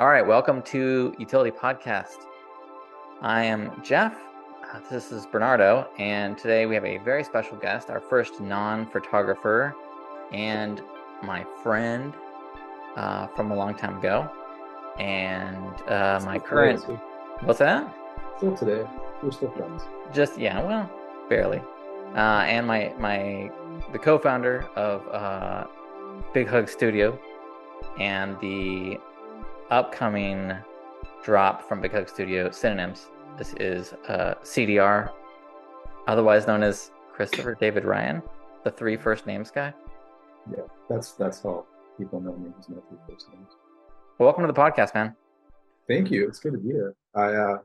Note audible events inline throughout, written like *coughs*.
All right, welcome to Utility Podcast. I am Jeff. Uh, this is Bernardo, and today we have a very special guest, our first non-photographer, and my friend uh, from a long time ago, and uh, my current. What's that? Still today, we're still friends. Just yeah, well, barely. Uh, and my my the co-founder of uh, Big Hugs Studio, and the upcoming drop from Big Hugs Studio Synonyms. This is uh, CDR, otherwise known as Christopher *coughs* David Ryan, the three first names guy. Yeah, that's that's how people know me as my three first names. Well, welcome to the podcast, man. Thank you. It's good to be here. I, uh,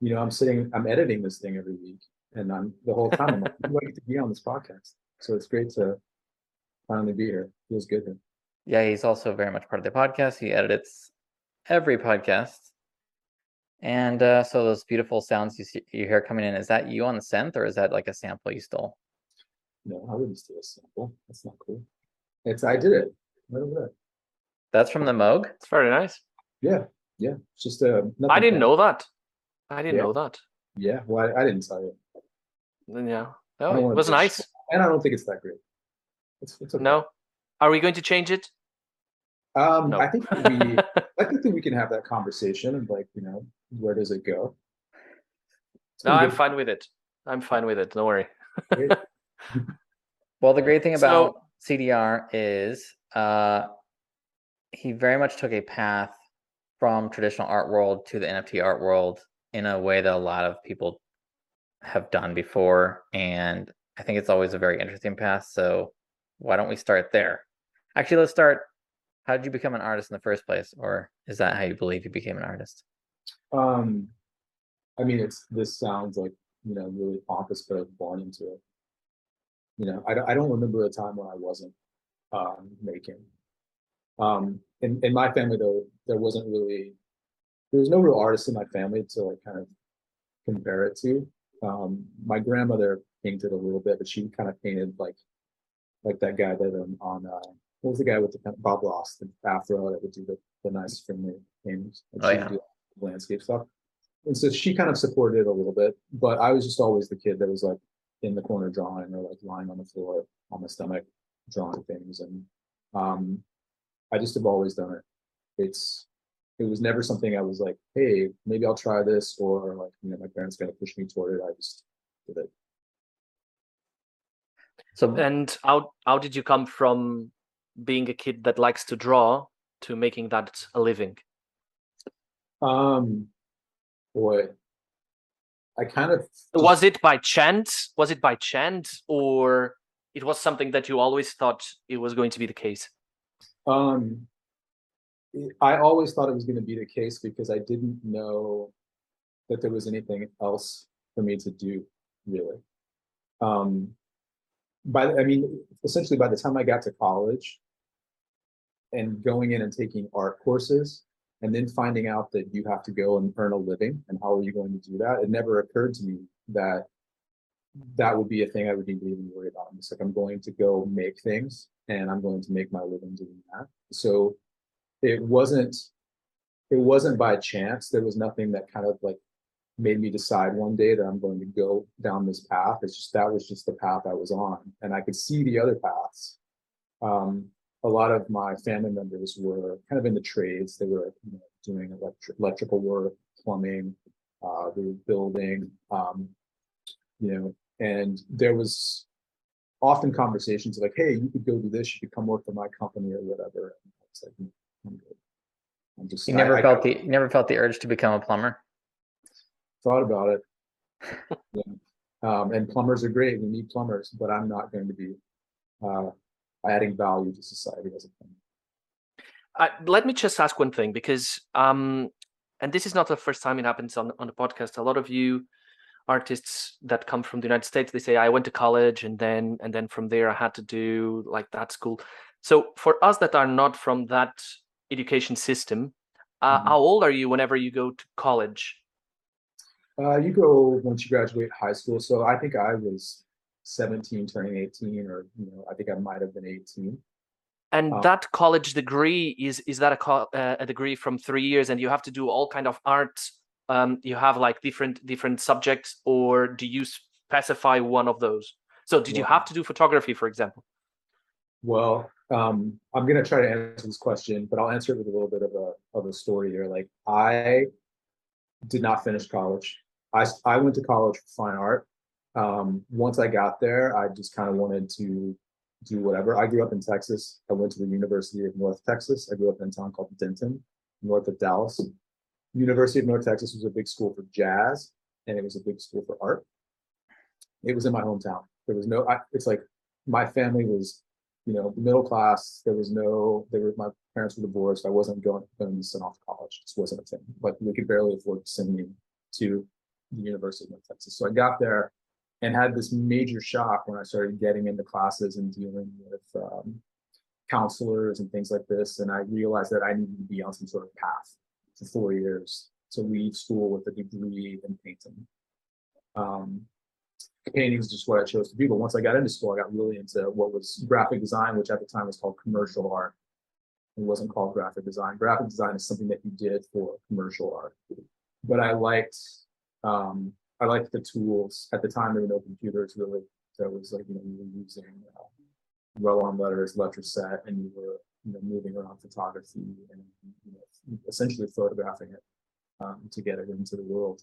you know, I'm sitting, I'm editing this thing every week, and I'm the whole time I'm like, *laughs* I'd like to be on this podcast. So it's great to finally be here. Feels good. Here. Yeah, he's also very much part of the podcast. He edits every podcast. And uh, so those beautiful sounds you, see, you hear coming in, is that you on the synth or is that like a sample you stole? No, I wouldn't steal a sample. That's not cool. It's I did it right over there. That's from the Moog. It's very nice. Yeah, yeah. It's just uh, I didn't know that. I didn't Yeah. know that. Yeah, well, I, I didn't tell you. Yeah. I No, it was be- nice. and I don't think it's that great. It's, it's okay. No. Are we going to change it? Um, No. I think we, I *laughs* think that we can have that conversation and like, you know, where does it go? No, I'm be fine with it. I'm fine with it. Don't worry. *laughs* Well, the great thing about So- CDR is uh, he very much took a path from traditional art world to the NFT art world in a way that a lot of people have done before. And I think it's always a very interesting path. So why don't we start there? Actually, let's start. How did you become an artist in the first place? Or is that how you believe you became an artist? Um, I mean, it's this sounds like you know really pompous, but I was born into it. You know, I don't, I don't remember a time when I wasn't um, making. Um, in in my family though, there wasn't really there was no real artist in my family to like kind of compare it to. Um, my grandmother painted a little bit, but she kind of painted like like that guy that um, on uh, what was the guy with the Bob Ross, the afro that would do the, the nice friendly paintings. Like Oh, yeah. do landscape stuff. And so she kind of supported it a little bit, but I was just always the kid that was like in the corner drawing or like lying on the floor on my stomach drawing things. And um, I just have always done it. It's it was never something I was like, hey, maybe I'll try this, or like, you know, my parents kind of pushed me toward it. I just did it. So And how how did you come from being a kid that likes to draw to making that a living? Um, boy, I kind of Was it by chance? Was it by chance, or it was something that you always thought it was going to be the case? Um, I always thought it was going to be the case because I didn't know that there was anything else for me to do, really. Um, by I mean, essentially, by the time I got to college and going in and taking art courses, and then finding out that you have to go and earn a living, and how are you going to do that? It never occurred to me that that would be a thing I would need to even worry about. It's like I'm going to go make things and I'm going to make my living doing that. So it wasn't it wasn't by chance. There was nothing that kind of like made me decide one day that I'm going to go down this path. It's just that was just the path I was on. And I could see the other paths. Um, a lot of my family members were kind of in the trades. They were you know, doing electric, electrical work, plumbing, uh, they were building, um, you know, and there was often conversations like, "Hey, you could go do this. You could come work for my company or whatever." And I was like, "Mm, "I'm good." I'm just. you never I felt the you never felt the urge to become a plumber? thought about it. *laughs* yeah. um, and plumbers are great. We need plumbers, but I'm not going to be uh, adding value to society as a plumber. Uh, let me just ask one thing because um and this is not the first time it happens on, on the podcast a lot of you artists that come from the united states they say i went to college and then and then from there i had to do like that school so for us that are not from that education system uh, Mhm. how old are you whenever you go to college Uh, you go once you graduate high school. So I think I was 17, turning 18, or you know, I think I might have been 18. And Um, that college degree is is that a co- uh, a degree from three years, and you have to do all kind of art? Um, you have like different different subjects, or do you specify one of those? So, did you have to do photography, for example? Well, um, I'm gonna try to answer this question, but I'll answer it with a little bit of a of a story here. Like I did not finish college. i i went to college for fine art. Um, once I got there, I just kind of wanted to do whatever. I grew up in Texas. I went to the University of North Texas. I grew up in a town called Denton, north of Dallas. University of North Texas was a big school for jazz, and it was a big school for art. It was in my hometown. There was no. I, it's like my family was you know, middle class. There was no, they were, my parents were divorced. I wasn't going, going to be sent off to college. It wasn't a thing. But we could barely afford to send me to the University of North Texas. So I got there and had this major shock when I started getting into classes and dealing with um, counselors and things like this. And I realized that I needed to be on some sort of path for four years to leave school with a degree in painting. Um, painting is just what I chose to do. But once I got into school, I got really into what was graphic design, which at the time was called commercial art. It wasn't called graphic design. Graphic design is something that you did for commercial art. But I liked, um, I liked the tools. At the time, there were no computers really. So it was like, you know, you were using uh, roll-on letters, Letraset, and you were, you know, moving around photography and you know, essentially photographing it um, to get it into the world.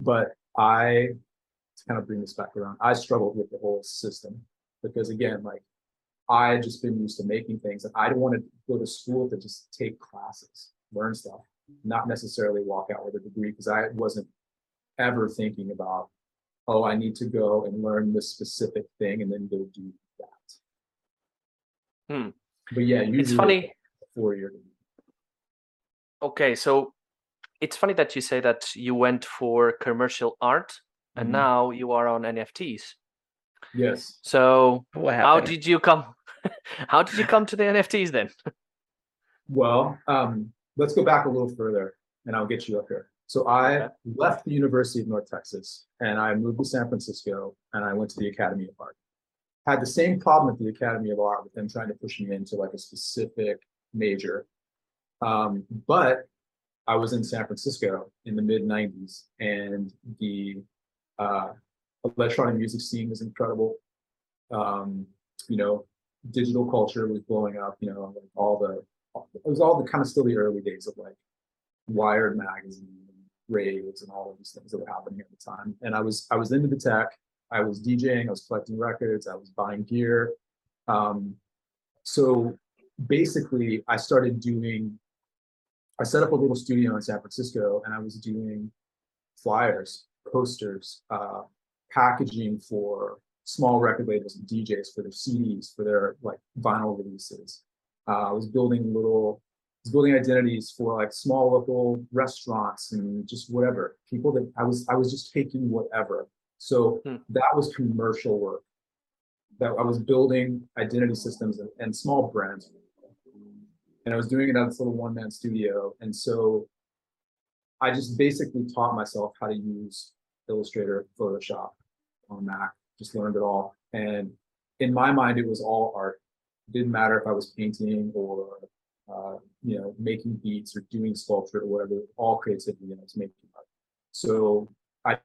But I to kind of bring this back around, I struggled with the whole system because again, like I had just been used to making things and I didn't want to go to school to just take classes, learn stuff, not necessarily walk out with a degree because I wasn't ever thinking about, oh, I need to go and learn this specific thing and then go do that. Hmm. But yeah, usually It's funny. four year. Okay, so it's funny that you say that you went for commercial art and Mhm. now you are on NFTs. Yes. So What how did you come? *laughs* how did you come to the NFTs then? Well, um, let's go back a little further and I'll get you up here. So I left the University of North Texas and I moved to San Francisco and I went to the Academy of Art. Had the same problem at the Academy of Art with them trying to push me into like a specific major. Um, but I was in San Francisco in the mid 90s and the uh, electronic music scene was incredible. Um, you know, digital culture was blowing up, you know, like all the it was all the kind of still the early days of like Wired magazine, raves, and all of these things that were happening at the time. And I was I was into the tech. I was DJing. I was collecting records. I was buying gear. Um, so basically, I started doing. I set up a little studio in San Francisco, and I was doing flyers, posters, uh, packaging for small record labels and DJs for their CDs, for their like vinyl releases. Uh, I was building little, was building identities for like small local restaurants and just whatever people that I was, I was just taking whatever. So Hmm. that was commercial work. That I was building identity systems and, and small brands, and I was doing it at this little one man studio. And so I just basically taught myself how to use Illustrator, Photoshop on Mac. Just learned it all, and in my mind, it was all art didn't matter if I was painting or uh, you know making beats or doing sculpture or whatever. All creativity and I was making art. So I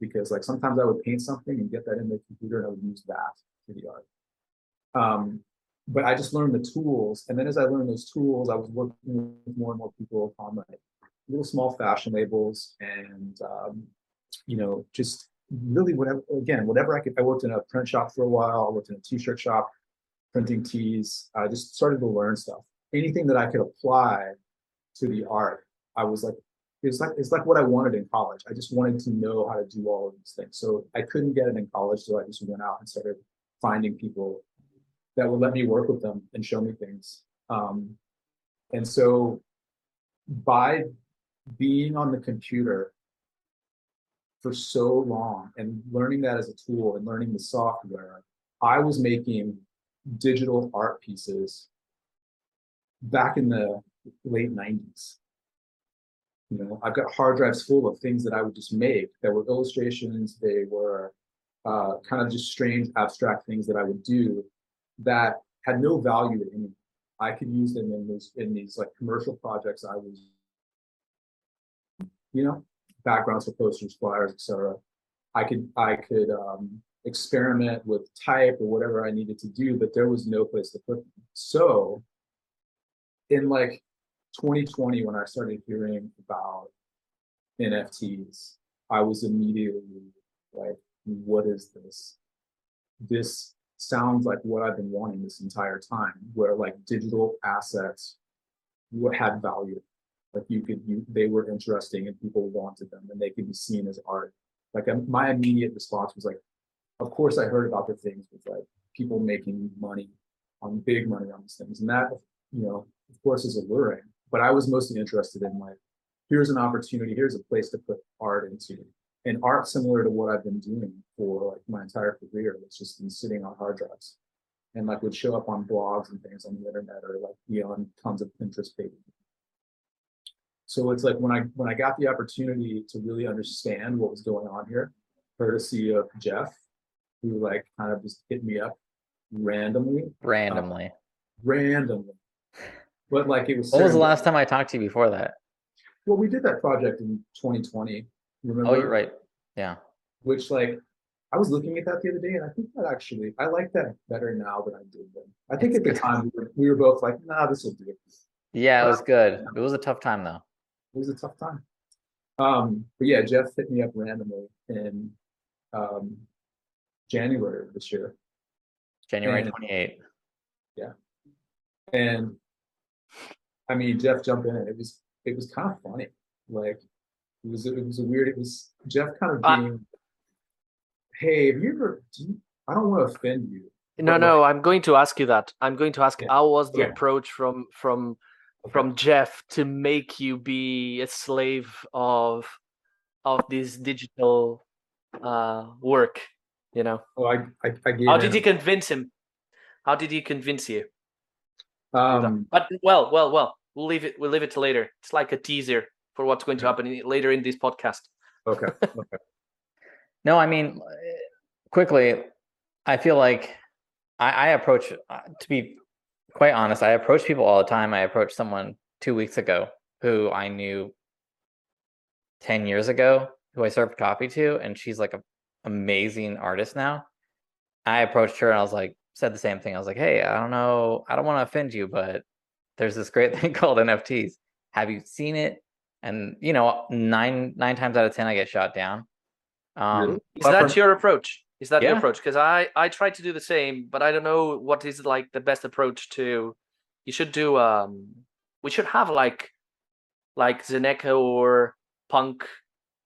because like sometimes I would paint something and get that in the computer and I would use that for the art. Um, but I just learned the tools, and then as I learned those tools, I was working with more and more people on like little small fashion labels and um, you know just really whatever again whatever i could i worked in a print shop for a while i worked in a t-shirt shop printing tees i just started to learn stuff. Anything that i could apply to the art i was like it's like it's like what i wanted in college. I just wanted to know how to do all of these things. So i couldn't get it in college so i just went out and started finding people that would let me work with them and show me things. Um, and so by being on the computer for so long and learning that as a tool and learning the software, I was making digital art pieces back in the late 90s. You know, I've got hard drives full of things that I would just make. that were illustrations, they were uh, kind of just strange abstract things that I would do that had no value to anyone. I could use them in these in these like commercial projects I was, you know, backgrounds for posters, flyers, etc. I could I could um, experiment with type or whatever I needed to do, but there was no place to put them. So in like 2020, when I started hearing about NFTs, I was immediately like, what is this? This sounds like what I've been wanting this entire time, where like digital assets had value. Like you could, you, they were interesting and people wanted them and they could be seen as art. Like um, my immediate response was like, of course I heard about the things with like people making money on big money on these things. And that, you know, of course is alluring, but I was mostly interested in like, here's an opportunity, here's a place to put art into. And art similar to what I've been doing for like my entire career, it's just been sitting on hard drives and like would show up on blogs and things on the internet or like be on tons of Pinterest pages. So it's like when I when I got the opportunity to really understand what was going on here, courtesy of Jeff, who like kind of just hit me up randomly. Randomly. Uh, randomly. But like it was. What was the last time I talked to you before that? Well, we did that project in 2020. Remember? Oh, you're right. Yeah. Which like I was looking at that the other day, and I think that actually I like that better now than I did then. I think at the time we were, we were both like, "Nah, this will do." Yeah, it was good. It was a tough time though. It was a tough time. Um, but yeah, Jeff hit me up randomly and um, January of this year. January And- 28. And I mean, Jeff jumped in. and It was it was kind of funny. Like it was it was a weird. It was Jeff kind of Ah. being, "Hey, have you ever? Do you, I don't want to offend you. No, But, no, I'm going to ask you that. I'm going to ask Yeah. how was the Okay. approach from from from Jeff to make you be a slave of of this digital uh work, you know? Oh, I I, I gave How did him, he convince him? How did he convince you? um But well, well, well, we'll leave it we'll leave it to later. It's like a teaser for what's going to happen in, later in this podcast. okay *laughs* okay No, I mean, quickly, I feel like I, I approach, uh, to be quite honest, I approach people all the time. I approached someone two weeks ago who I knew 10 years ago, who I served coffee to, and she's like an amazing artist now. I approached her and I was like, said the same thing. I was like, hey, I don't know, I don't want to offend you, but there's this great *laughs* thing called NFTs. Have you seen it? And you know, nine nine times out of ten, I get shot down. Um, Really? Is that for- your approach? Is that your approach? Because I I try to do the same, but I don't know what is like the best approach to. You should do um. We should have like, like Zeneca or Punk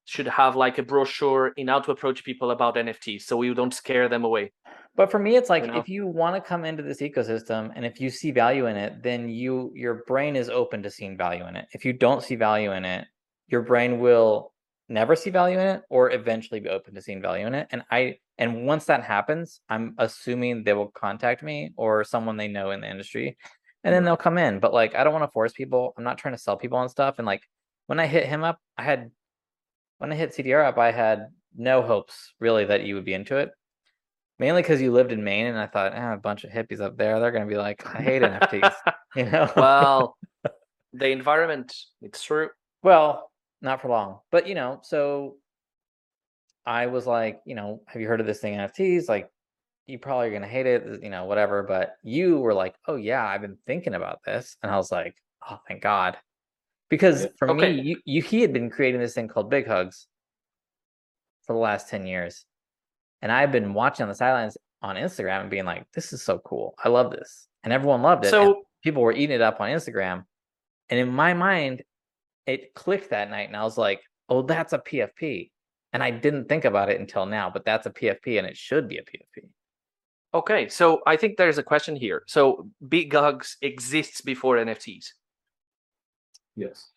should have like a brochure in how to approach people about NFTs, so we don't scare them away. But for me, it's like know? if you want to come into this ecosystem and if you see value in it, then you your brain is open to seeing value in it. If you don't see value in it, your brain will never see value in it or eventually be open to seeing value in it. And I and once that happens, I'm assuming they will contact me or someone they know in the industry and then mm-hmm. they'll come in. But like I don't want to force people. I'm not trying to sell people on stuff. And like when I hit him up, I had when I hit CDR up, I had no hopes really that you would be into it mainly because you lived in Maine, and I thought, ah, a bunch of hippies up there, they're gonna be like, I hate NFTs, *laughs* you know. well, *laughs* the environment, it's true. well, not for long, but you know, so I was like, you know, have you heard of this thing NFTs? Like, you probably are gonna hate it, you know, whatever. But you were like, oh yeah, I've been thinking about this, and I was like, oh, thank God, because Yeah. for Okay. me, you, you he had been creating this thing called Big Hugs for the last ten years. And I've been watching on the sidelines on Instagram and being like, this is so cool. I love this. And everyone loved it. So people were eating it up on Instagram. And in my mind, it clicked that night. And I was like, oh, that's a PFP. And I didn't think about it until now, but that's a PFP and it should be a PFP. okay, so I think there's a question here. So Big Hugs exists before NFTs. Yes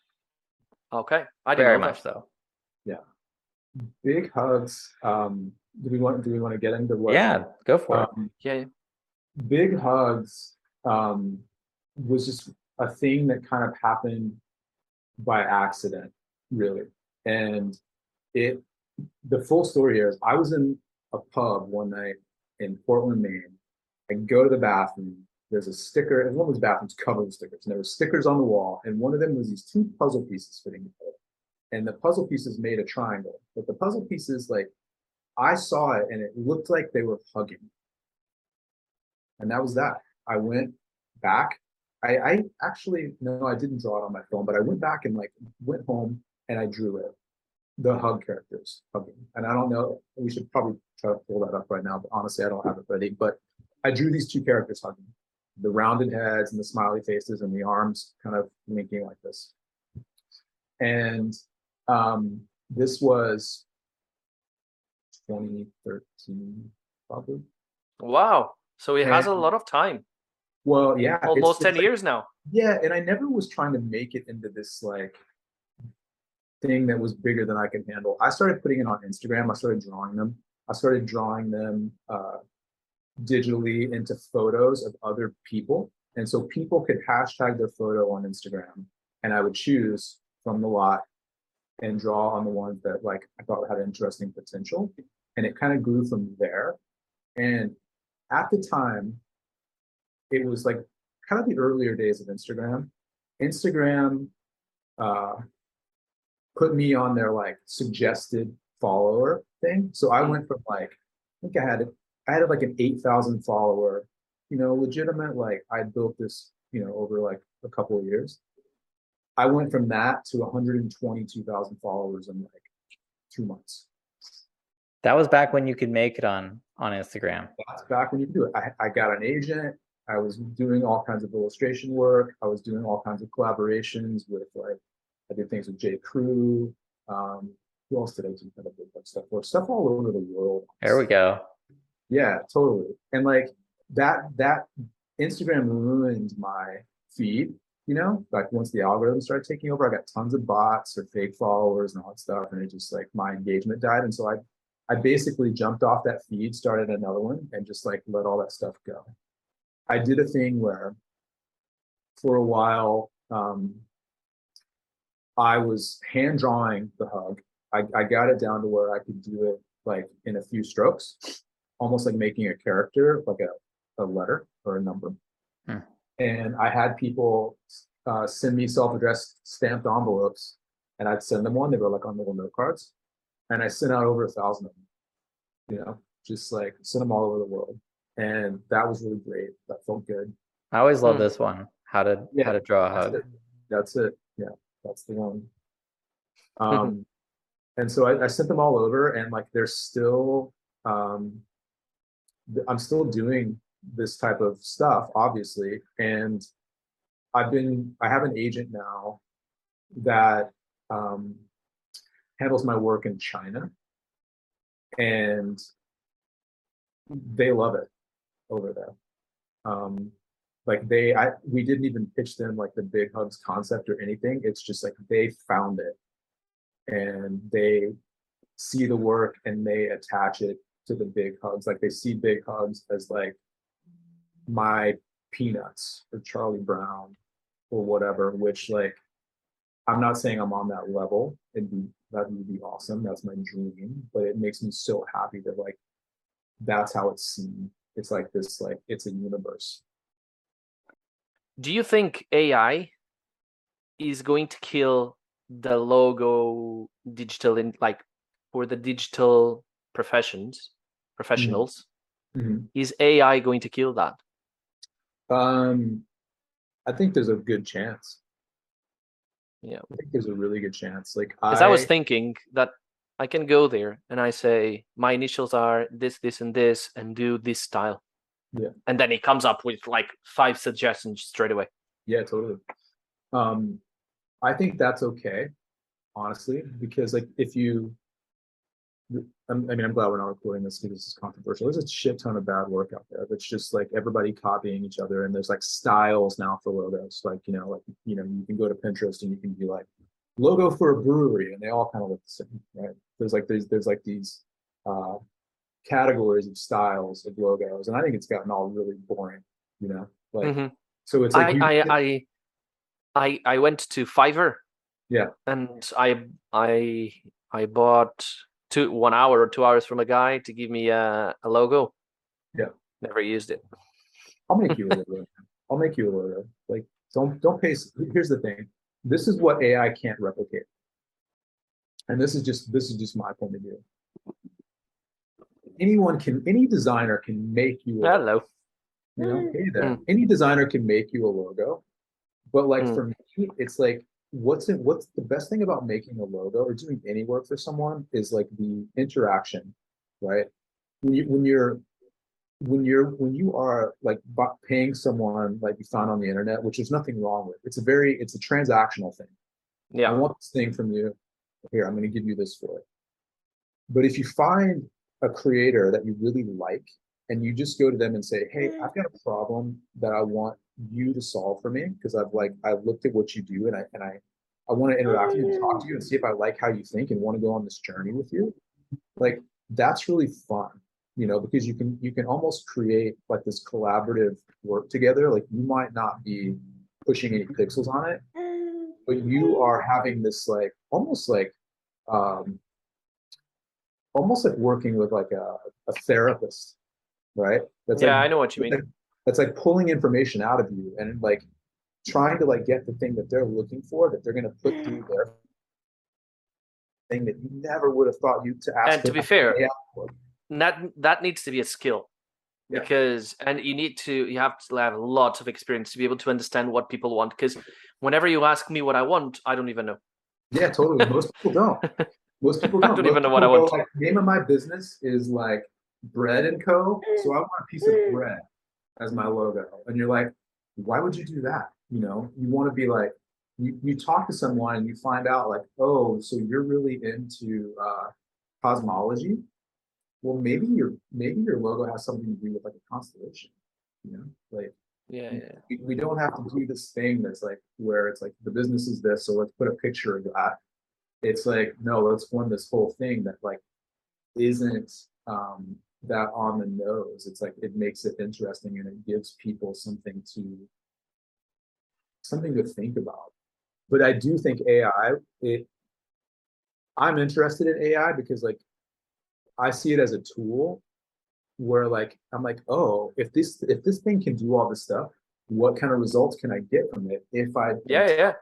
Okay, I didn't Very know that. much so. Yeah. Big hugs. Um, do we want do we want to get into what? Yeah, go for it. Um, Yeah, yeah. big hugs um, was just a thing that kind of happened by accident, really. And it, the full story here is I was in a pub one night in Portland, Maine. I go to the bathroom there's a sticker, and one of the bathrooms covered with stickers, and there were stickers on the wall, and one of them was these two puzzle pieces fitting together. And the puzzle pieces made a triangle, but the puzzle pieces, like, I saw it and it looked like they were hugging. And that was that. I went back. I, I actually no, I didn't draw it on my phone, but I went back and like went home and I drew it. The hug characters hugging. And I don't know, we should probably try to pull that up right now, but honestly, I don't have it ready. But I drew these two characters hugging the rounded heads and the smiley faces and the arms kind of linking like this. And um, this was 2013, probably. Wow. So he has a lot of time. Well, yeah, Almost it's 10 like- years now. Yeah, and I never was trying to make it into this like thing that was bigger than I can handle. I started putting it on Instagram. I started drawing them. I started drawing them uh, digitally into photos of other people, and so people could hashtag their photo on Instagram, and I would choose from the lot and draw on the ones that like I thought had interesting potential, and it kind of grew from there. And at the time, it was like kind of the earlier days of Instagram. Instagram uh, put me on their like suggested follower thing. So I went from like, I think I had I had like an eight thousand follower, you know, legitimate. Like I built this, you know, over like a couple of years. I went from that to 122,000 followers in like two months. That was back when you could make it on on Instagram. That's back when you could do it. I, I got an agent. I was doing all kinds of illustration work. I was doing all kinds of collaborations with like I did things with J. Crew. Um, who else did I do kind of stuff for? Stuff all over the world. There we go. Yeah, totally. And like that that Instagram ruined my feed, you know, like once the algorithm started taking over, I got tons of bots or fake followers and all that stuff. And it just like my engagement died. And so I I basically jumped off that feed, started another one, and just like let all that stuff go. I did a thing where for a while um I was hand drawing the hug. I, I got it down to where I could do it like in a few strokes almost like making a character, like a, a letter or a number. Hmm. And I had people uh, send me self-addressed stamped envelopes, and I'd send them one. They were like on little note cards, and I sent out over a thousand of them. You know, just like sent them all over the world, and that was really great. That felt good. I always love Hmm. this one. How to Yeah, how to draw a That's hug. it. That's it. Yeah, that's the one. *laughs* Um, and so I, I sent them all over, and like they're still, um, th- I'm still doing this type of stuff, obviously, and I've been, I have an agent now that um, handles my work in China, and they love it over there. Um, like they i we didn't even pitch them like the big hugs concept or anything it's just like they found it and they see the work and they attach it to the big hugs like they see big hugs as like my peanuts or charlie brown or whatever which like i'm not saying i'm on that level. It'd be that would be awesome. That's my dream. But it makes me so happy that like that's how it's seen. It's like this like it's a universe. Do you think AI is going to kill the logo digital in like for the digital professions professionals? Mhm. Is AI going to kill that? Um, I think there's a good chance. Yeah. I think there's a really good chance. Like Because I, was thinking that I can go there and I say my initials are this, this, and this, and do this style. Yeah. And then it comes up with like five suggestions straight away. yeah, totally. Um, I think that's okay, honestly, because like if you, I mean, I'm glad we're not recording this because it's controversial. There's a shit ton of bad work out there. That's just like everybody copying each other, and there's like styles now for logos. Like you know, like you know, you can go to Pinterest and you can be like logo for a brewery, and they all kind of look the same, right? There's like there's there's like these uh, categories of styles of logos, and I think it's gotten all really boring. You know, like Mhm. so it's like I, you- I, I, I, I went to Fiverr. Yeah. And I, I, I bought two one hour or two hours from a guy to give me a, a logo. Yeah. Never used it. I'll make you a *laughs* logo. I'll make you a logo. Like, don't don't pay. Here's the thing. This is what AI can't replicate. And this is just this is just my point of view. Anyone can, any designer can make you. A, Hello. you know, hey there. Mm. Any designer can make you a logo, but like Mm. for me, it's like what's it? What's the best thing about making a logo or doing any work for someone is like the interaction, right? When you when you're when you're when you are like paying someone like you found on the internet, which there's nothing wrong with. It's a very it's a transactional thing. Yeah, I want this thing from you. Here, I'm going to give you this for it. But if you find a creator that you really like and you just go to them and say, Hey, mm. I've got a problem that I want you to solve for me because I've like I've looked at what you do and I and I I want to interact with you and talk to you and see if I like how you think and want to go on this journey with you. Like that's really fun, you know, because you can you can almost create like this collaborative work together. Like you might not be pushing any pixels on it, but you are having this like almost like um almost like working with like a, a therapist right that's yeah, like I know what you mean. like- that's like pulling information out of you and like trying to like get the thing that they're looking for that they're going to put through their thing that you never would have thought you to ask And to be fair, Yeah. that that needs to be a skill Yeah. because and you need to you have to have lots of experience to be able to understand what people want because whenever you ask me what i want i don't even know Yeah, totally. Most people *laughs* don't. Most people don't. don't Most even know what I go, want. Like, name of my business is like bread and co. So I want a piece of mm. bread as my logo. And you're like, why would you do that? You know, you want to be like, you, you talk to someone and you find out like, oh, so you're really into uh, cosmology. Well, maybe your maybe your logo has something to do with like a constellation. You know, like yeah yeah we, we don't have to do this thing that's like where it's like the business is this, so let's put a picture of that. It's like no, let's form this whole thing that like isn't um that on the nose. It's like it makes it interesting and it gives people something to something to think about. But I do think AI, it I'm interested in AI because like I see it as a tool where like I'm like, oh, if this if this thing can do all this stuff, what kind of results can I get from it if I yeah yeah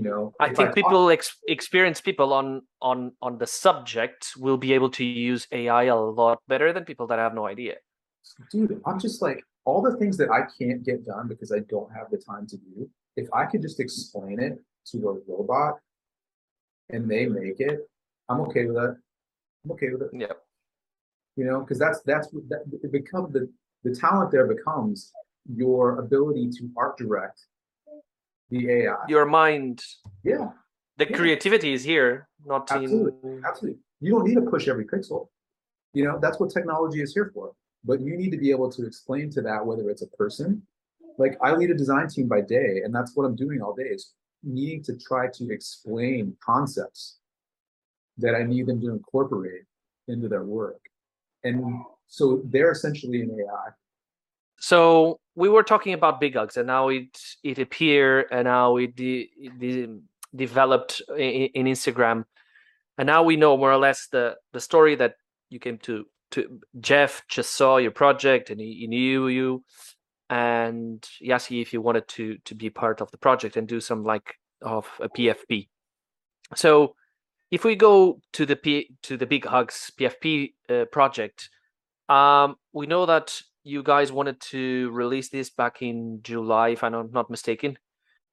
you know i think talk- people ex- experienced people on on on the subject will be able to use ai a lot better than people that have no idea dude, I'm just like all the things that I can't get done because I don't have the time to do. If I could just explain it to a robot and they make it, I'm okay with that. I'm okay with it. yeah you know because that's that's what that it becomes the the talent there becomes your ability to art direct the ai your mind. Yeah. The Yeah. creativity is here not Absolutely. in absolutely you don't need to push every pixel. You know that's what technology is here for. But you need to be able to explain to that whether it's a person. Like i lead a design team by day and that's what i'm doing all day is needing to try to explain concepts that i need them to incorporate into their work. And so they're essentially an ai So we were talking about big hugs, and now it it appeared, and now it, de- de- developed in, in Instagram, and now we know more or less the the story that you came to to Jeff just saw your project and he, he knew you, and he asked you if you wanted to to be part of the project and do some like of a PFP. So if we go to the P, to the Big Hugs PFP uh, project, um, we know that you guys wanted to release this back in July, if I'm not- not mistaken.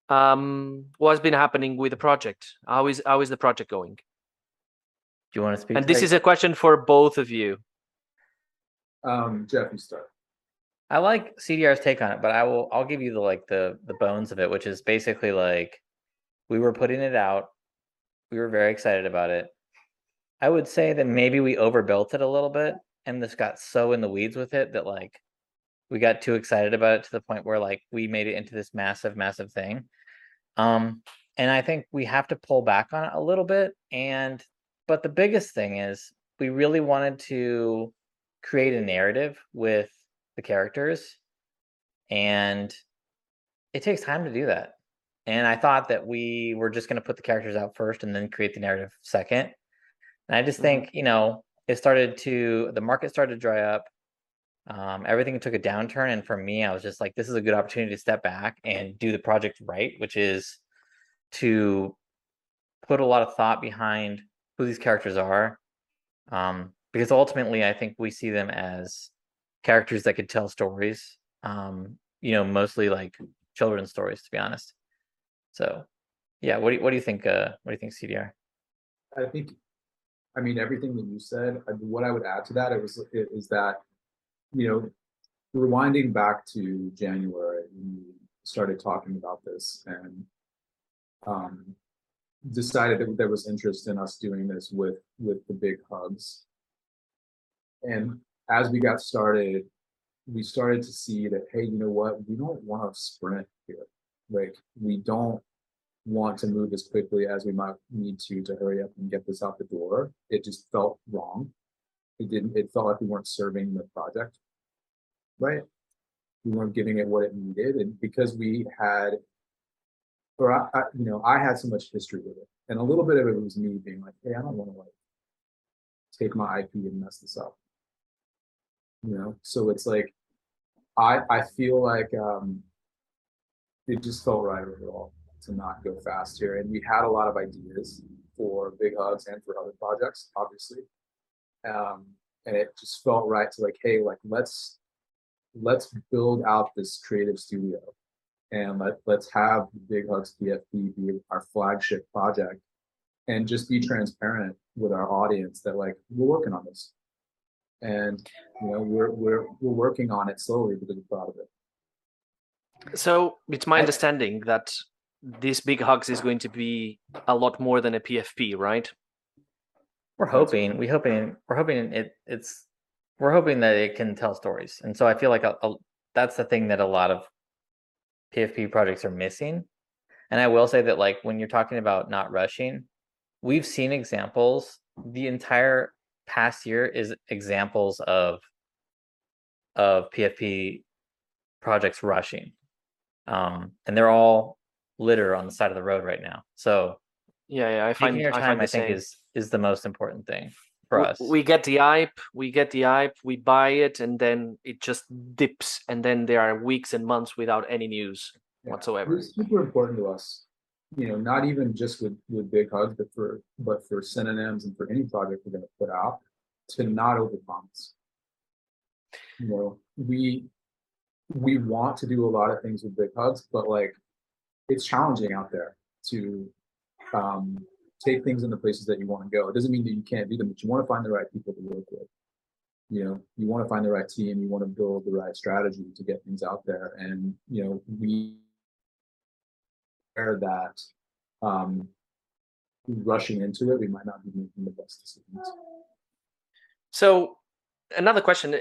Um, what's been happening with the project? How is how is the project going? Do you want to speak? And to this is a question for both of you. um jeff you start I like CDR's take on it, but I will I'll give you the like the the bones of it, which is basically like we were putting it out. We were very excited about it. I would say that maybe we overbuilt it a little bit and this got so in the weeds with it that like we got too excited about it to the point where like we made it into this massive massive thing. Um and I think we have to pull back on it a little bit and but the biggest thing is we really wanted to create a narrative with the characters and it takes time to do that and i thought that we were just going to put the characters out first and then create the narrative second and i just Mhm. think you know it started to the market started to dry up Um, everything took a downturn, and for me, I was just like, this is a good opportunity to step back and do the project right, which is to put a lot of thought behind who these characters are. Um, because ultimately, I think we see them as characters that could tell stories. Um, you know, mostly like children's stories, to be honest. So, yeah, what do you, what do you think? Uh, what do you think, CDR? I think, I mean, everything that you said. I, what I would add to that is is that, you know, rewinding back to January, we started talking about this and um, decided that there was interest in us doing this with with the big hugs. And as we got started, we started to see that hey, you know what? We don't want to sprint here. Like we don't want to move as quickly as we might need to to hurry up and get this out the door. It just felt wrong. It didn't. It felt like we weren't serving the project, right? We weren't giving it what it needed, and because we had, or I, I, you know, I had so much history with it, and a little bit of it was me being like, "Hey, I don't want to like take my IP and mess this up." You know, so it's like, I I feel like um, it just felt right overall to not go fast here. And we had a lot of ideas for Big Hugs and for other projects, obviously. Um, and it just felt right to like, hey, like let's let's build out this creative studio and let let's have Big Hugs PFP be our flagship project and just be transparent with our audience that like we're working on this. And you know, we're we're we're working on it slowly because we're proud of it. So it's my understanding that this big hugs is going to be a lot more than a PFP, right? We're hoping. We hoping. We're hoping it. It's. We're hoping that it can tell stories, and so I feel like a, a, that's the thing that a lot of PFP projects are missing. And I will say that, like when you're talking about not rushing, we've seen examples. The entire past year is examples of of PFP projects rushing, um, and they're all litter on the side of the road right now. So yeah, yeah, I find taking your I, time, find I, think, same. is is the most important thing for us. we get the hype, we get the hype, we buy it, and then it just dips, and then there are weeks and months without any news Yeah. whatsoever. It's super important to us. You know, not even just with with big hugs, but for but for synonyms and for any project we're going to put out, to not overpromise. You know, we we want to do a lot of things with big hugs, but like it's challenging out there to um, take things in the places that you want to go. It doesn't mean that you can't do them, but you want to find the right people to work with. You know, you want to find the right team, you want to build the right strategy to get things out there. And, you know, we aware that um, rushing into it, we might not be making the best decisions. So another question: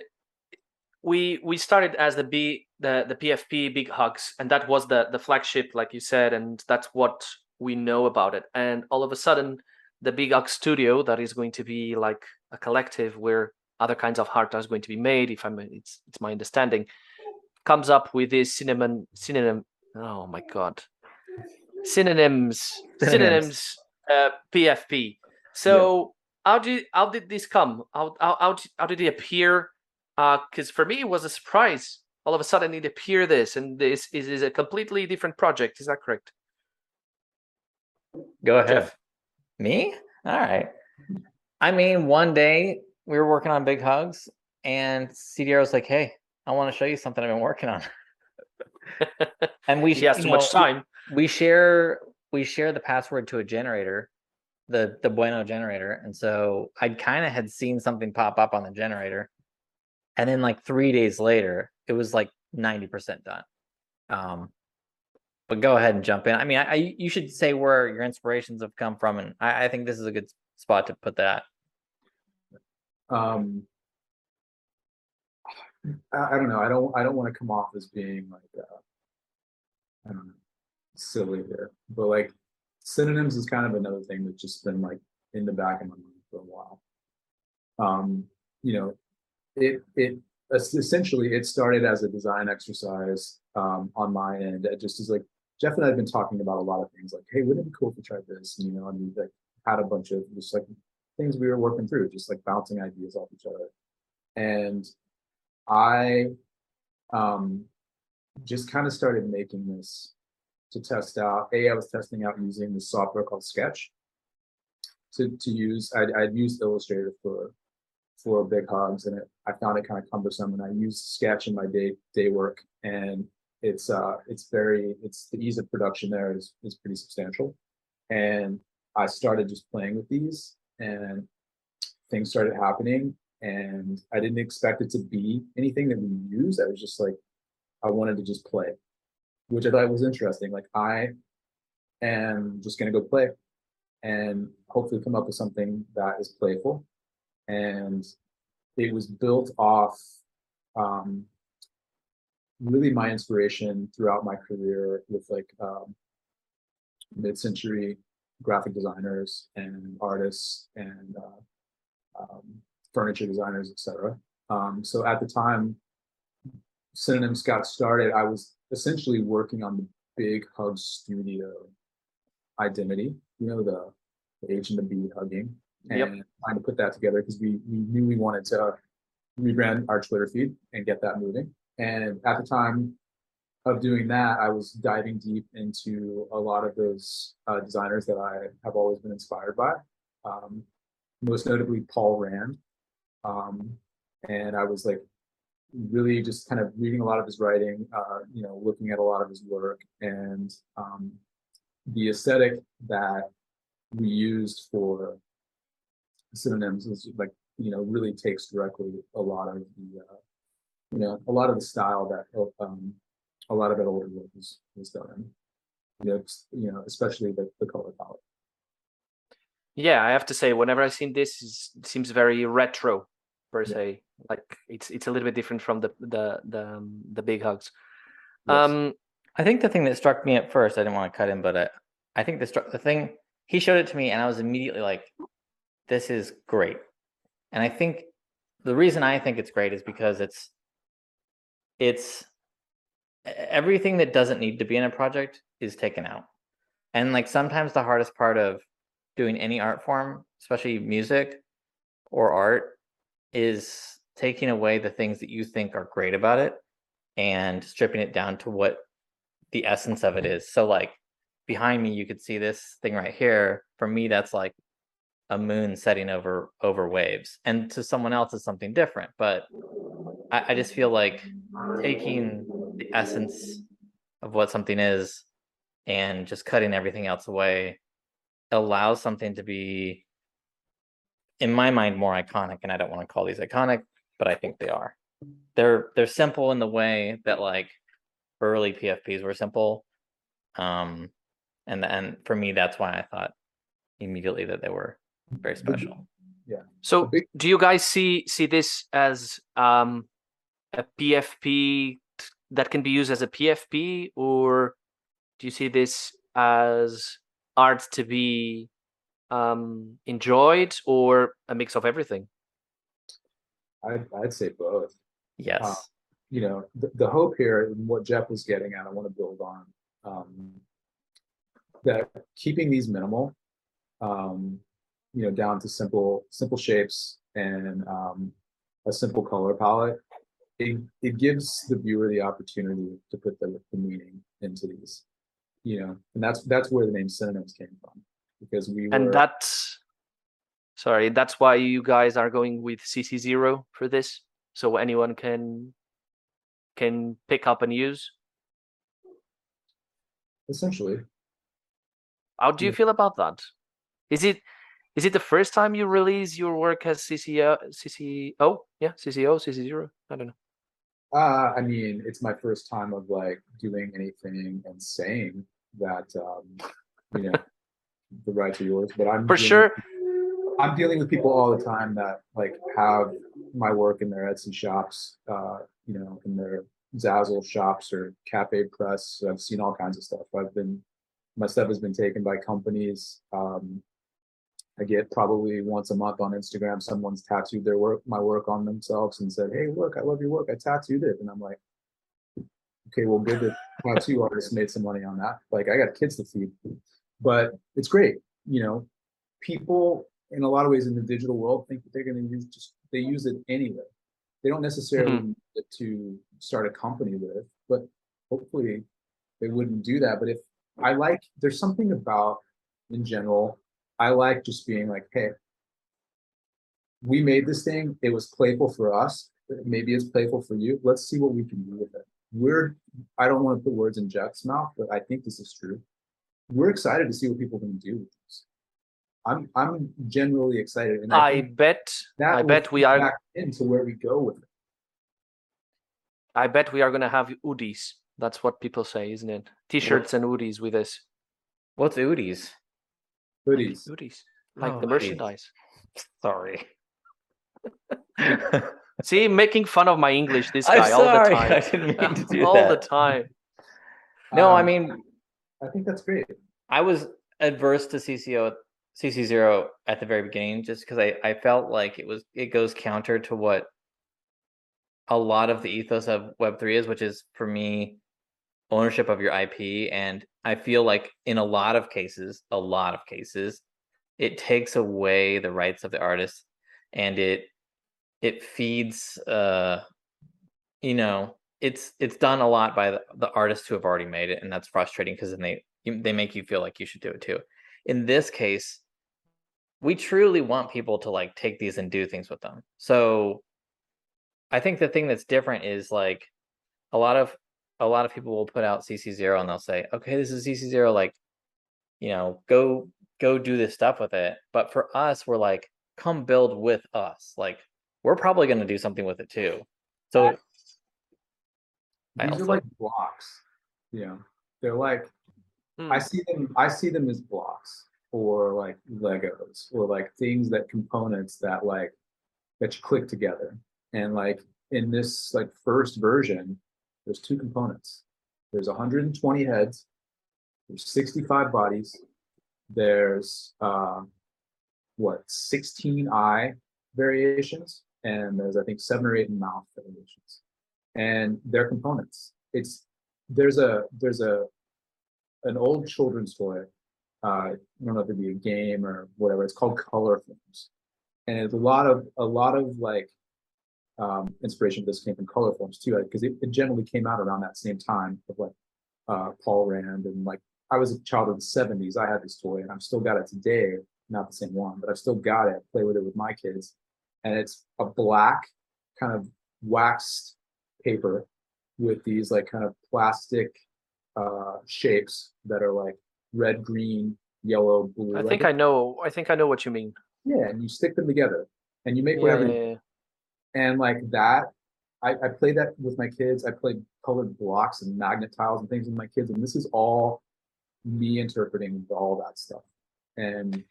we we started as the B the the PFP Big Hugs, and that was the the flagship, like you said, and that's what we know about it. And all of a sudden, the Big Hugs Studio, that is going to be like a collective where other kinds of art are going to be made. If I'm, it's it's my understanding, comes up with this cinnamon synonym. Oh my god, synonyms synonyms, Synonyms. uh, PFP. So how did how did this come? How how how did, how did it appear? Uh because for me, it was a surprise. All of a sudden, it appeared this, and this is, is a completely different project. Is that correct? Go ahead. Jeff. Me? All right. I mean, one day we were working on big hugs, and CDR was like, "Hey, I want to show you something I've been working on." *laughs* and we, He has too know, much time. We share we share the password to a generator, the the Bueno generator, and so I kind of had seen something pop up on the generator, and then like three days later, it was like ninety percent done. Um, but go ahead and jump in. I mean, I, I you should say where your inspirations have come from, and I, I think this is a good spot to put that. Um, I, I don't know. I don't. I don't want to come off as being like, uh, I don't know, silly here. But like, synonyms is kind of another thing that's just been like in the back of my mind for a while. Um, you know, it it essentially it started as a design exercise um, on my end. It just is like Jeff and I have been talking about a lot of things. Like, hey, wouldn't it be cool if we tried this? And, You know, and we like had a bunch of just like things we were working through, just like bouncing ideas off each other. And I um, just kind of started making this to test out. A, I was testing out using this software called Sketch to, to use. I'd, I'd used Illustrator for for Big Hugs and it, I found it kind of cumbersome and I use Sketch in my day day work and it's uh it's very it's the ease of production there is is pretty substantial and I started just playing with these and things started happening and I didn't expect it to be anything that we use. I was just like, I wanted to just play, which I thought was interesting. Like I am just gonna go play and hopefully come up with something that is playful. And it was built off um, really my inspiration throughout my career with like um, mid-century graphic designers and artists and uh, um, furniture designers, etc. Um, so at the time Synonyms got started, I was essentially working on the big hug studio identity, you know, the, the H and the B hugging, and Yep. Trying to put that together because we, we knew we wanted to rebrand our Twitter feed and get that moving. And at the time of doing that, I was diving deep into a lot of those uh, designers that I have always been inspired by. Um, most notably Paul Rand. Um, and I was like really just kind of reading a lot of his writing, uh, you know, looking at a lot of his work and um, the aesthetic that we used for synonyms is like, you know, really takes directly a lot of the, uh, you know, a lot of the style that um, a lot of that older work was, was done in. You know, you know, especially the, the color palette. Yeah, I have to say, whenever I've seen this, it seems very retro per Yeah. se. Like it's it's a little bit different from the the the um, the big hugs. Yes. Um, I think the thing that struck me at first, I didn't want to cut him, but I, I think the struck the thing he showed it to me, and I was immediately like, "This is great." And I think the reason I think it's great is because it's it's everything that doesn't need to be in a project is taken out, and like sometimes the hardest part of doing any art form, especially music or art, is taking away the things that you think are great about it and stripping it down to what the essence of it is. So like behind me, you could see this thing right here. For me, that's like a moon setting over over waves, and to someone else, is something different. But I, I just feel like taking the essence of what something is and just cutting everything else away allows something to be, in my mind, more iconic. And I don't want to call these iconic, but I think they are. They're they're simple in the way that like early PFPs were simple. Um, and and for me, that's why I thought immediately that they were very special. Yeah. So do you guys see see this as um, a PFP that can be used as a PFP, or do you see this as art to be um, enjoyed, or a mix of everything? I'd, I'd say both. Yes. you know, the, the hope here and what Jeff was getting at, I want to build on. Um, that keeping these minimal, um, you know, down to simple, simple shapes and um, a simple color palette, it, it gives the viewer the opportunity to put the, the meaning into these, you know, and that's that's where the name synonyms came from because we were and that's sorry that's why you guys are going with cc0 for this? So anyone can can pick up and use? Essentially. How do you Yeah. feel about that? Is it is it the first time you release your work as cco cco yeah cco cc0 i don't know Uh, I mean, it's my first time of like doing anything and saying that, um, you know, *laughs* the rights are yours, but I'm for dealing sure with- I'm dealing with people all the time that like have my work in their Etsy shops, uh, you know, in their Zazzle shops or Cafe Press. I've seen all kinds of stuff. I've been, my stuff has been taken by companies. Um, I get probably once a month on Instagram, someone's tattooed their work, my work on themselves and said, Hey, look, I love your work. I tattooed it. And I'm like, okay, well, good that tattoo artists made some money on that. Like I got kids to feed, but it's great. You know, people in a lot of ways in the digital world think that they're going to use just, they use it anyway. they don't necessarily Mhm. need it to start a company with, but hopefully they wouldn't do that. But if I like, there's something about in general, I like just being like, hey, we made this thing. It was playful for us. Maybe it's playful for you. Let's see what we can do with it. We're, I don't want to put words in Jeff's mouth, but I think this is true. We're excited to see what people can do with this. I'm, I'm generally excited. And I think bet that I bet we are into where we go with it. I bet we are gonna have hoodies. That's what people say, isn't it? T-shirts and hoodies with this. What's Udis? Hoodies. Hoodies. Like Oh, the merchandise. Sorry. *laughs* See, making fun of my English, this guy all the time. *laughs* I didn't mean to do *laughs* all that. the time. No, I Um, mean, I think that's great. I was adverse to CCO CC zero at the very beginning just because I, I felt like it was it goes counter to what a lot of the ethos of Web three is, which is for me ownership of your IP. And I feel like in a lot of cases, a lot of cases, it takes away the rights of the artist and it it feeds uh you know it's it's done a lot by the, the artists who have already made it and that's frustrating because then they they make you feel like you should do it too in this case we truly want people to like take these and do things with them so i think the thing that's different is like a lot of a lot of people will put out cc0 and they'll say okay this is cc0 like you know go go do this stuff with it but for us we're like come build with us like we're probably going to do something with it too so I These are like blocks. Know, they're like Hmm. I see them I see them as blocks or like Legos or like things that components that like that you click together. And like in this like first version, there's two components. There's 120 heads, there's 65 bodies, there's um what 16 eye variations, and there's I think seven or eight mouth variations. And they're components. It's there's a there's a an old children's toy. Uh, I don't know if it'd be a game or whatever. It's called Colorforms, and it's a lot of a lot of like um, inspiration. for This came from Colorforms too, because it, it generally came out around that same time of like uh, Paul Rand and like I was a child of the '70s. I had this toy, and I've still got it today. Not the same one, but I've still got it. Play with it with my kids, and it's a black kind of waxed paper with these like kind of plastic uh shapes that are like red, green, yellow, blue. I like think a- I know. I think I know what you mean. yeah, and you stick them together and you make Yeah, whatever. yeah, yeah. And like that, I, I play that with my kids. I play colored blocks and magnet tiles and things with my kids, and this is all me interpreting all that stuff. And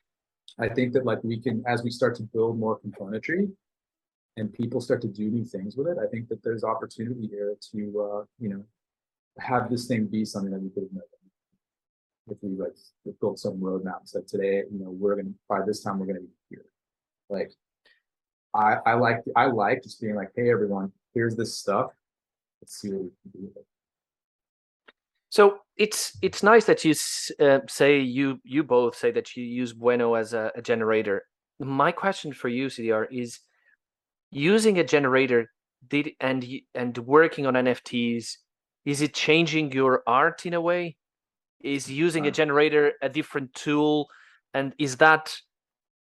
I think that like we can, as we start to build more componentry, and people start to do new things with it, I think that there's opportunity here to uh, you know have this thing be something that we could have never. If we like built some roadmap and said today, you know, we're gonna by this time we're gonna be here. Like I I like I like just being like, hey everyone, here's this stuff. Let's see what we can do with it. So it's it's nice that you uh, say you you both say that you use Bueno as a, a generator. My question for you, CDR, is using a generator did and and working on NFTs. Is it changing your art in a way? Is using a Uh. generator a different tool, and is that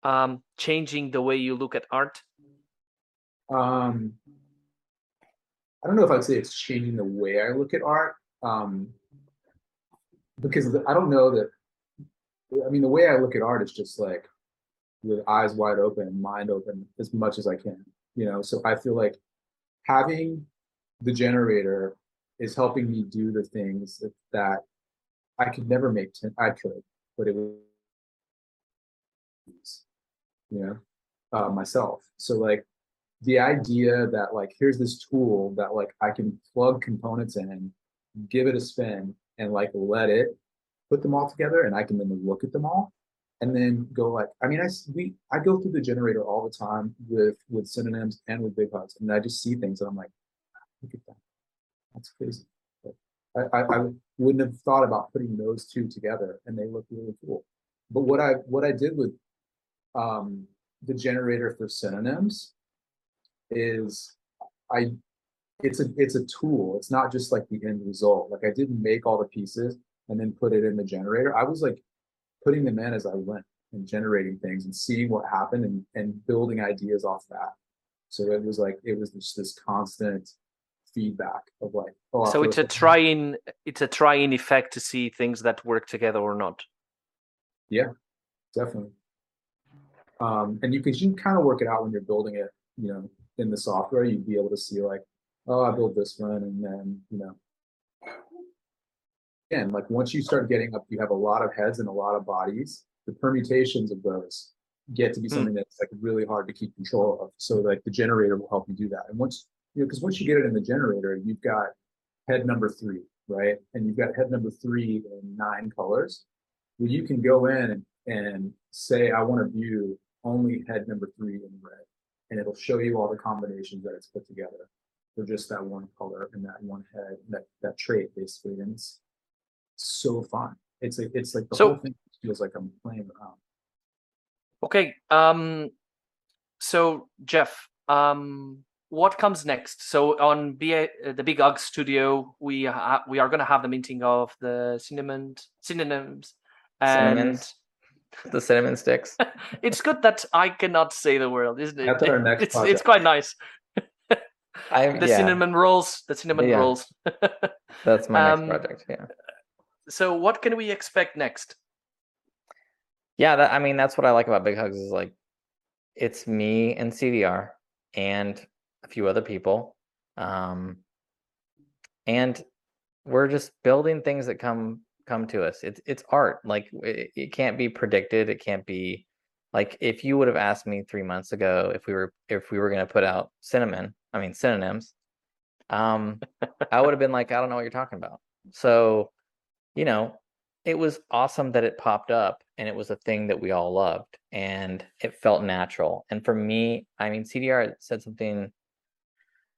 um, changing the way you look at art? Um, I don't know if I'd say it's changing the way I look at art. Um, because I don't know that. I mean, the way I look at art is just like with eyes wide open mind open as much as I can. You know, so I feel like having the generator is helping me do the things that, I could never make. I could, but it would. You know, uh, myself. So like the idea that like here's this tool that like I can plug components in, give it a spin, and like let it put them all together, and I can then look at them all, and then go like I mean I we I go through the generator all the time with with synonyms and with big hugs, and I just see things and I'm like, look at that, that's crazy. But I, I I wouldn't have thought about putting those two together, and they look really cool. But what I what I did with um, the generator for synonyms is I, it's a, it's a tool. It's not just like the end result. Like I didn't make all the pieces and then put it in the generator. I was like putting them in as I went and generating things and seeing what happened and, and building ideas off that. So it was like, it was just this constant feedback of like, oh, So it's a trying it's a trying effect to see things that work together or not. Yeah, definitely. Um, and you can, you can kind of work it out when you're building it, you know, in the software, you'd be able to see like, oh, I built this one and then, you know. Again, like once you start getting up, you have a lot of heads and a lot of bodies, the permutations of those get to be Hmm. something that's like really hard to keep control of. So like the generator will help you do that. And once, you know, because once you get it in the generator, you've got head number three, right? And you've got head number three in nine colors. Well, you can go in and, and say, I want to view only head number three in red. And it'll show you all the combinations that it's put together for just that one color and that one head, that, that trait basically. And it's so fun. It's like, it's like the So- whole thing feels like I'm playing around. Okay. Um so Jeff, um what comes next? So on BA, uh, the Big Ugg studio, we ha- we are going to have the meeting of the cinnamon synonyms and Cinnamons. *laughs* The cinnamon sticks. *laughs* it's good that I cannot say the word, isn't it? That's our *laughs* next it's it's quite nice. I The yeah, cinnamon rolls, the cinnamon Yeah. rolls. that's my um, next project. Yeah. so what can we expect next? Yeah, that I mean that's what I like about Big Hugs is like it's me and CDR and a few other people. Um and we're just building things that come come to us. It's it's art. Like it, it can't be predicted. It can't be like if you would have asked me 3 months ago if we were if we were going to put out cinnamon, I mean synonyms, um I would have been like I don't know what you're talking about. So, you know, it was awesome that it popped up and it was a thing that we all loved and it felt natural. And for me, I mean, CDR said something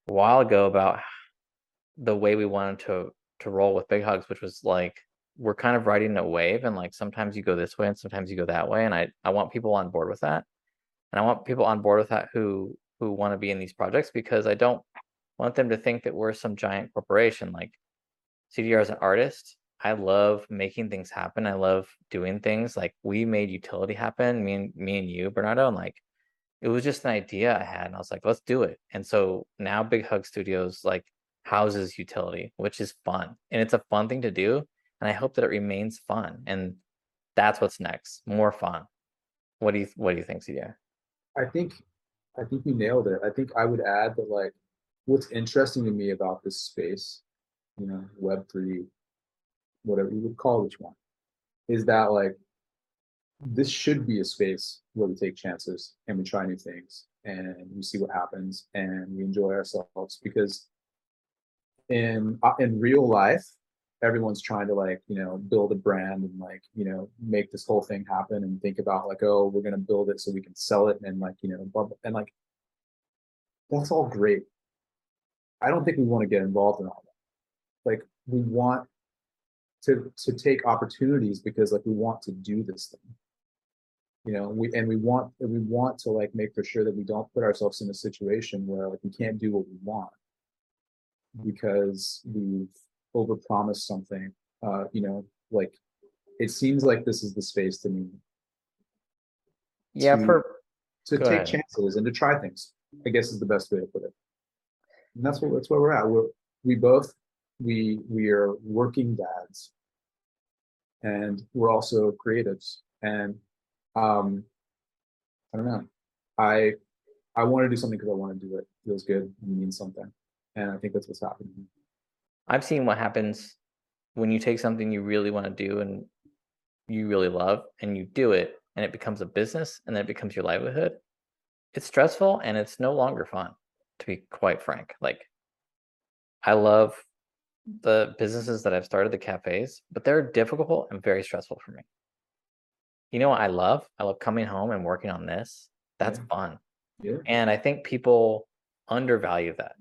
a while ago about the way we wanted to to roll with big hugs, which was like we're kind of riding a wave and like sometimes you go this way and sometimes you go that way. And I I want people on board with that. And I want people on board with that who who want to be in these projects because I don't want them to think that we're some giant corporation. Like CDR is an artist. I love making things happen. I love doing things. Like we made utility happen, me and me and you, Bernardo, and like it was just an idea I had, and I was like, let's do it. And so now Big Hug Studios like houses utility, which is fun. And it's a fun thing to do. And I hope that it remains fun. And that's what's next. More fun. What do you what do you think, CDR? I think I think you nailed it. I think I would add that like what's interesting to me about this space, you know, web three, whatever you would call which one, is that like this should be a space where we take chances and we try new things and we see what happens and we enjoy ourselves because in uh, in real life everyone's trying to like you know build a brand and like you know make this whole thing happen and think about like oh we're going to build it so we can sell it and like you know and like that's all great. I don't think we want to get involved in all that. Like we want to to take opportunities because like we want to do this thing. You know we and we want we want to like make for sure that we don't put ourselves in a situation where like we can't do what we want because we've overpromised something uh you know like it seems like this is the space to me. Yeah, to- for to Go take ahead. chances and to try things i guess is the best way to put it. And that's what that's where we're at. We're we both we we are working dads. And we're also creatives. And um i don't know. I i want to do something because i want to do it. Feels good and means something. And i think that's what's happening I've seen what happens when you take something you really want to do and you really love and you do it and it becomes a business and then it becomes your livelihood. It's stressful and it's no longer fun, to be quite frank. Like, I love the businesses that I've started, the cafes, but they're difficult and very stressful for me. You know what I love? I love coming home and working on this. That's Yeah. fun. yeah And I think people undervalue that.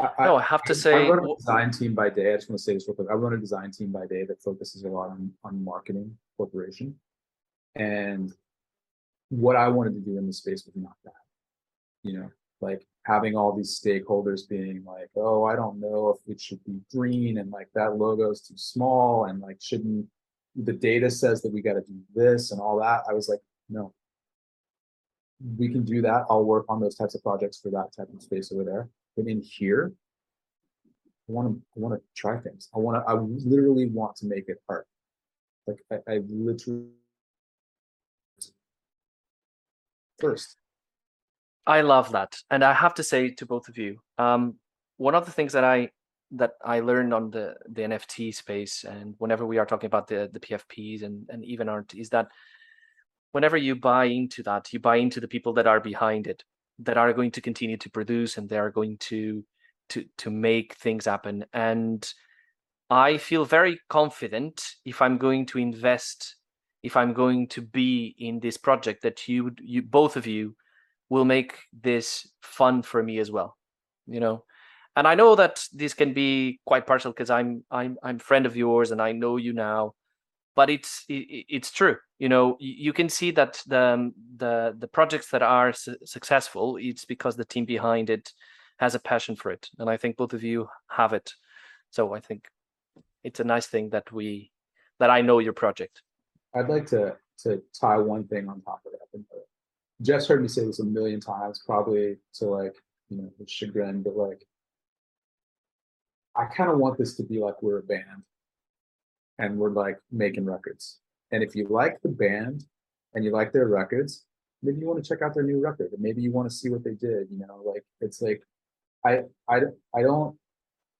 I, No, I have to I say, I run a design team by day. I just want to say this real quick. I run a design team by day that focuses a lot on, on marketing corporation. And what I wanted to do in the space was not that. You know, like having all these stakeholders being like, oh, I don't know if it should be green and like that logo is too small and like shouldn't the data says that we got to do this and all that. I was like, no. We can do that. I'll work on those types of projects for that type of space over there. But in here, I want to I want to try things. I want to I literally want to make it art. Like I, I literally first. I love that, and I have to say to both of you, um, one of the things that I that I learned on the the NFT space, and whenever we are talking about the the PFPs and and even art, is that whenever you buy into that, you buy into the people that are behind it, that are going to continue to produce, and they are going to to to make things happen. And I feel very confident if I'm going to invest, if I'm going to be in this project, that you you both of you will make this fun for me as well. You know, and I know that this can be quite partial because I'm I'm I'm friend of yours and I know you now, but it's it, it's true. You know, you can see that the um, the the projects that are su successful, it's because the team behind it has a passion for it, and I think both of you have it. So I think it's a nice thing that we that I know your project. I'd like to to tie one thing on top of that. Uh, Jeff's heard me say this a million times, probably to like you know his chagrin, but like I kind of want this to be like we're a band and we're like making records. And if you like the band and you like their records, maybe you want to check out their new record, or maybe you want to see what they did. You know, like it's like I I I don't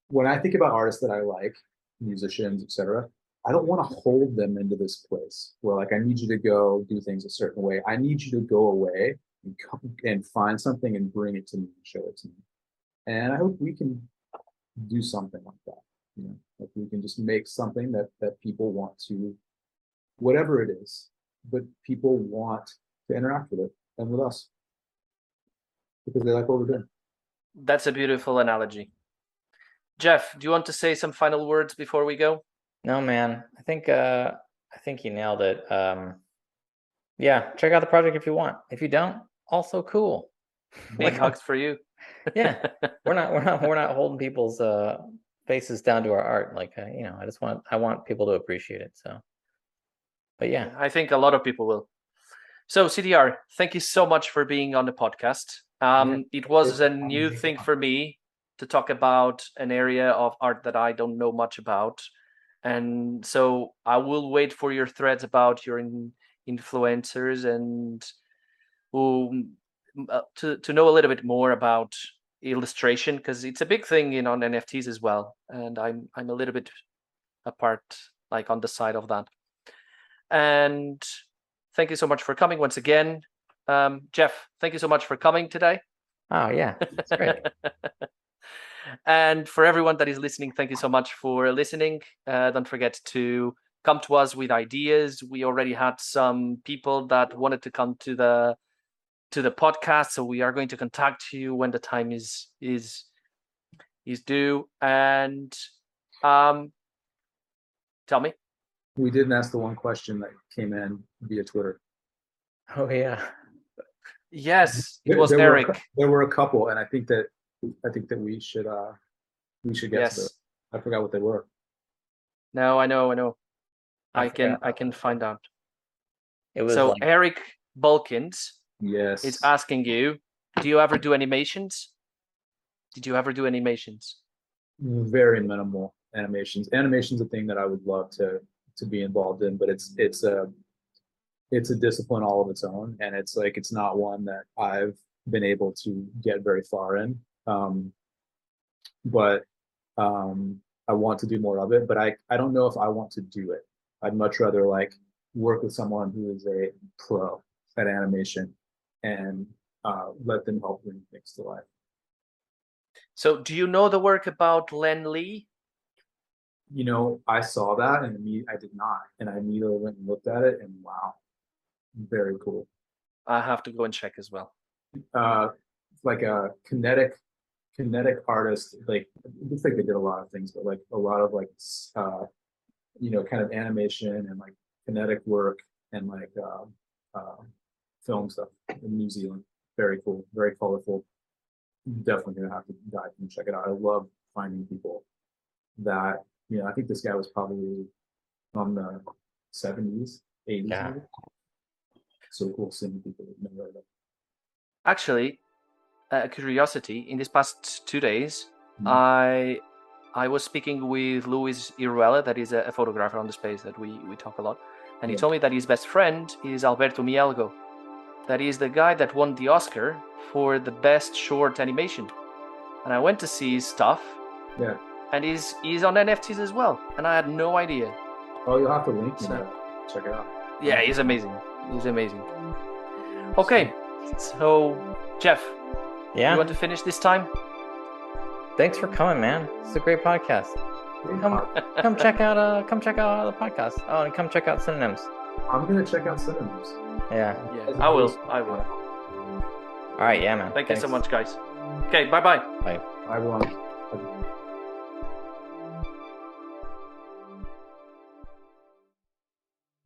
when I think about artists that I like, musicians, etc. I don't want to hold them into this place where like I need you to go do things a certain way. I need you to go away and come and find something and bring it to me and show it to me. And I hope we can do something like that. You know, like we can just make something that that people want to, whatever it is, but people want to interact with it and with us because they like what we're doing. That's a beautiful analogy. Jeff, do you want to say some final words before we go? No, man. I think uh I think you nailed it. Um yeah, check out the project if you want. If you don't, also cool. Big hugs for you. *laughs* yeah. *laughs* We're not we're not we're not holding people's uh faces down to our art like uh, you know, I just want I want people to appreciate it. So But yeah. I think a lot of people will. So CDR, thank you so much for being on the podcast. Um yeah. it was a new *laughs* thing for me to talk about an area of art that I don't know much about and so i will wait for your threads about your in, influencers and um, to, to know a little bit more about illustration because it's a big thing in on nfts as well and i'm i'm a little bit apart like on the side of that and thank you so much for coming once again um, jeff thank you so much for coming today oh yeah that's great *laughs* and for everyone that is listening, thank you so much for listening. Uh, don't forget to come to us with ideas. We already had some people that wanted to come to the to the podcast, so we are going to contact you when the time is is is due. And um, tell me. We didn't ask the one question that came in via Twitter. Oh yeah. Yes, it was there Eric. Were a, there were a couple, and I think that I think that we should uh we should get to Yes. I forgot what they were. No, I know, I know. I I can. I can find out. It was So like, Eric Bulkins Yes. is asking you, do you ever do animations? Did you ever do animations? very minimal animations. Animation's a thing that I would love to to be involved in, but it's it's a it's a discipline all of its own, and it's like it's not one that I've been able to get very far in. Um, but um, I want to do more of it, but I I don't know if I want to do it. I'd much rather like work with someone who is a pro at animation and uh, let them help bring things to life. So do you know the work about Len Lye? you know, I saw that and I did not, and I immediately went and looked at it, and wow, very cool. I have to go and check as well. Uh, like a kinetic, kinetic artist. Like it looks like they did a lot of things, but like a lot of like, uh, you know, kind of animation and like kinetic work and like uh, uh, film stuff in New Zealand. Very cool, very colorful. definitely gonna have to dive and check it out. I love finding people that, you know, I think this guy was probably on the seventies, eighties. Yeah. So cool seeing people that never heard of. Actually, a curiosity. In these past two days, Mhm. I I was speaking with Luis Iruela, that is a, a photographer on the space that we we talk a lot, and he told me that his best friend is Alberto Mielgo. That is the guy that won the Oscar for the best short animation. And I went to see his stuff, Yeah. and he's he's on NFTs as well, and I had no idea. Oh, you'll have to link me So- to check it out. Yeah, he's amazing. He's amazing. Okay, so Jeff, Yeah. you want to finish this time? Thanks for coming, man. It's a great podcast. Come, come check out uh, come check out the podcast. Oh, and come check out synonyms. I'm gonna check out synonyms. Yeah. Yeah, I will. I will. All right. Yeah, man. Thank you so much, guys. Okay, bye bye. Bye. I will.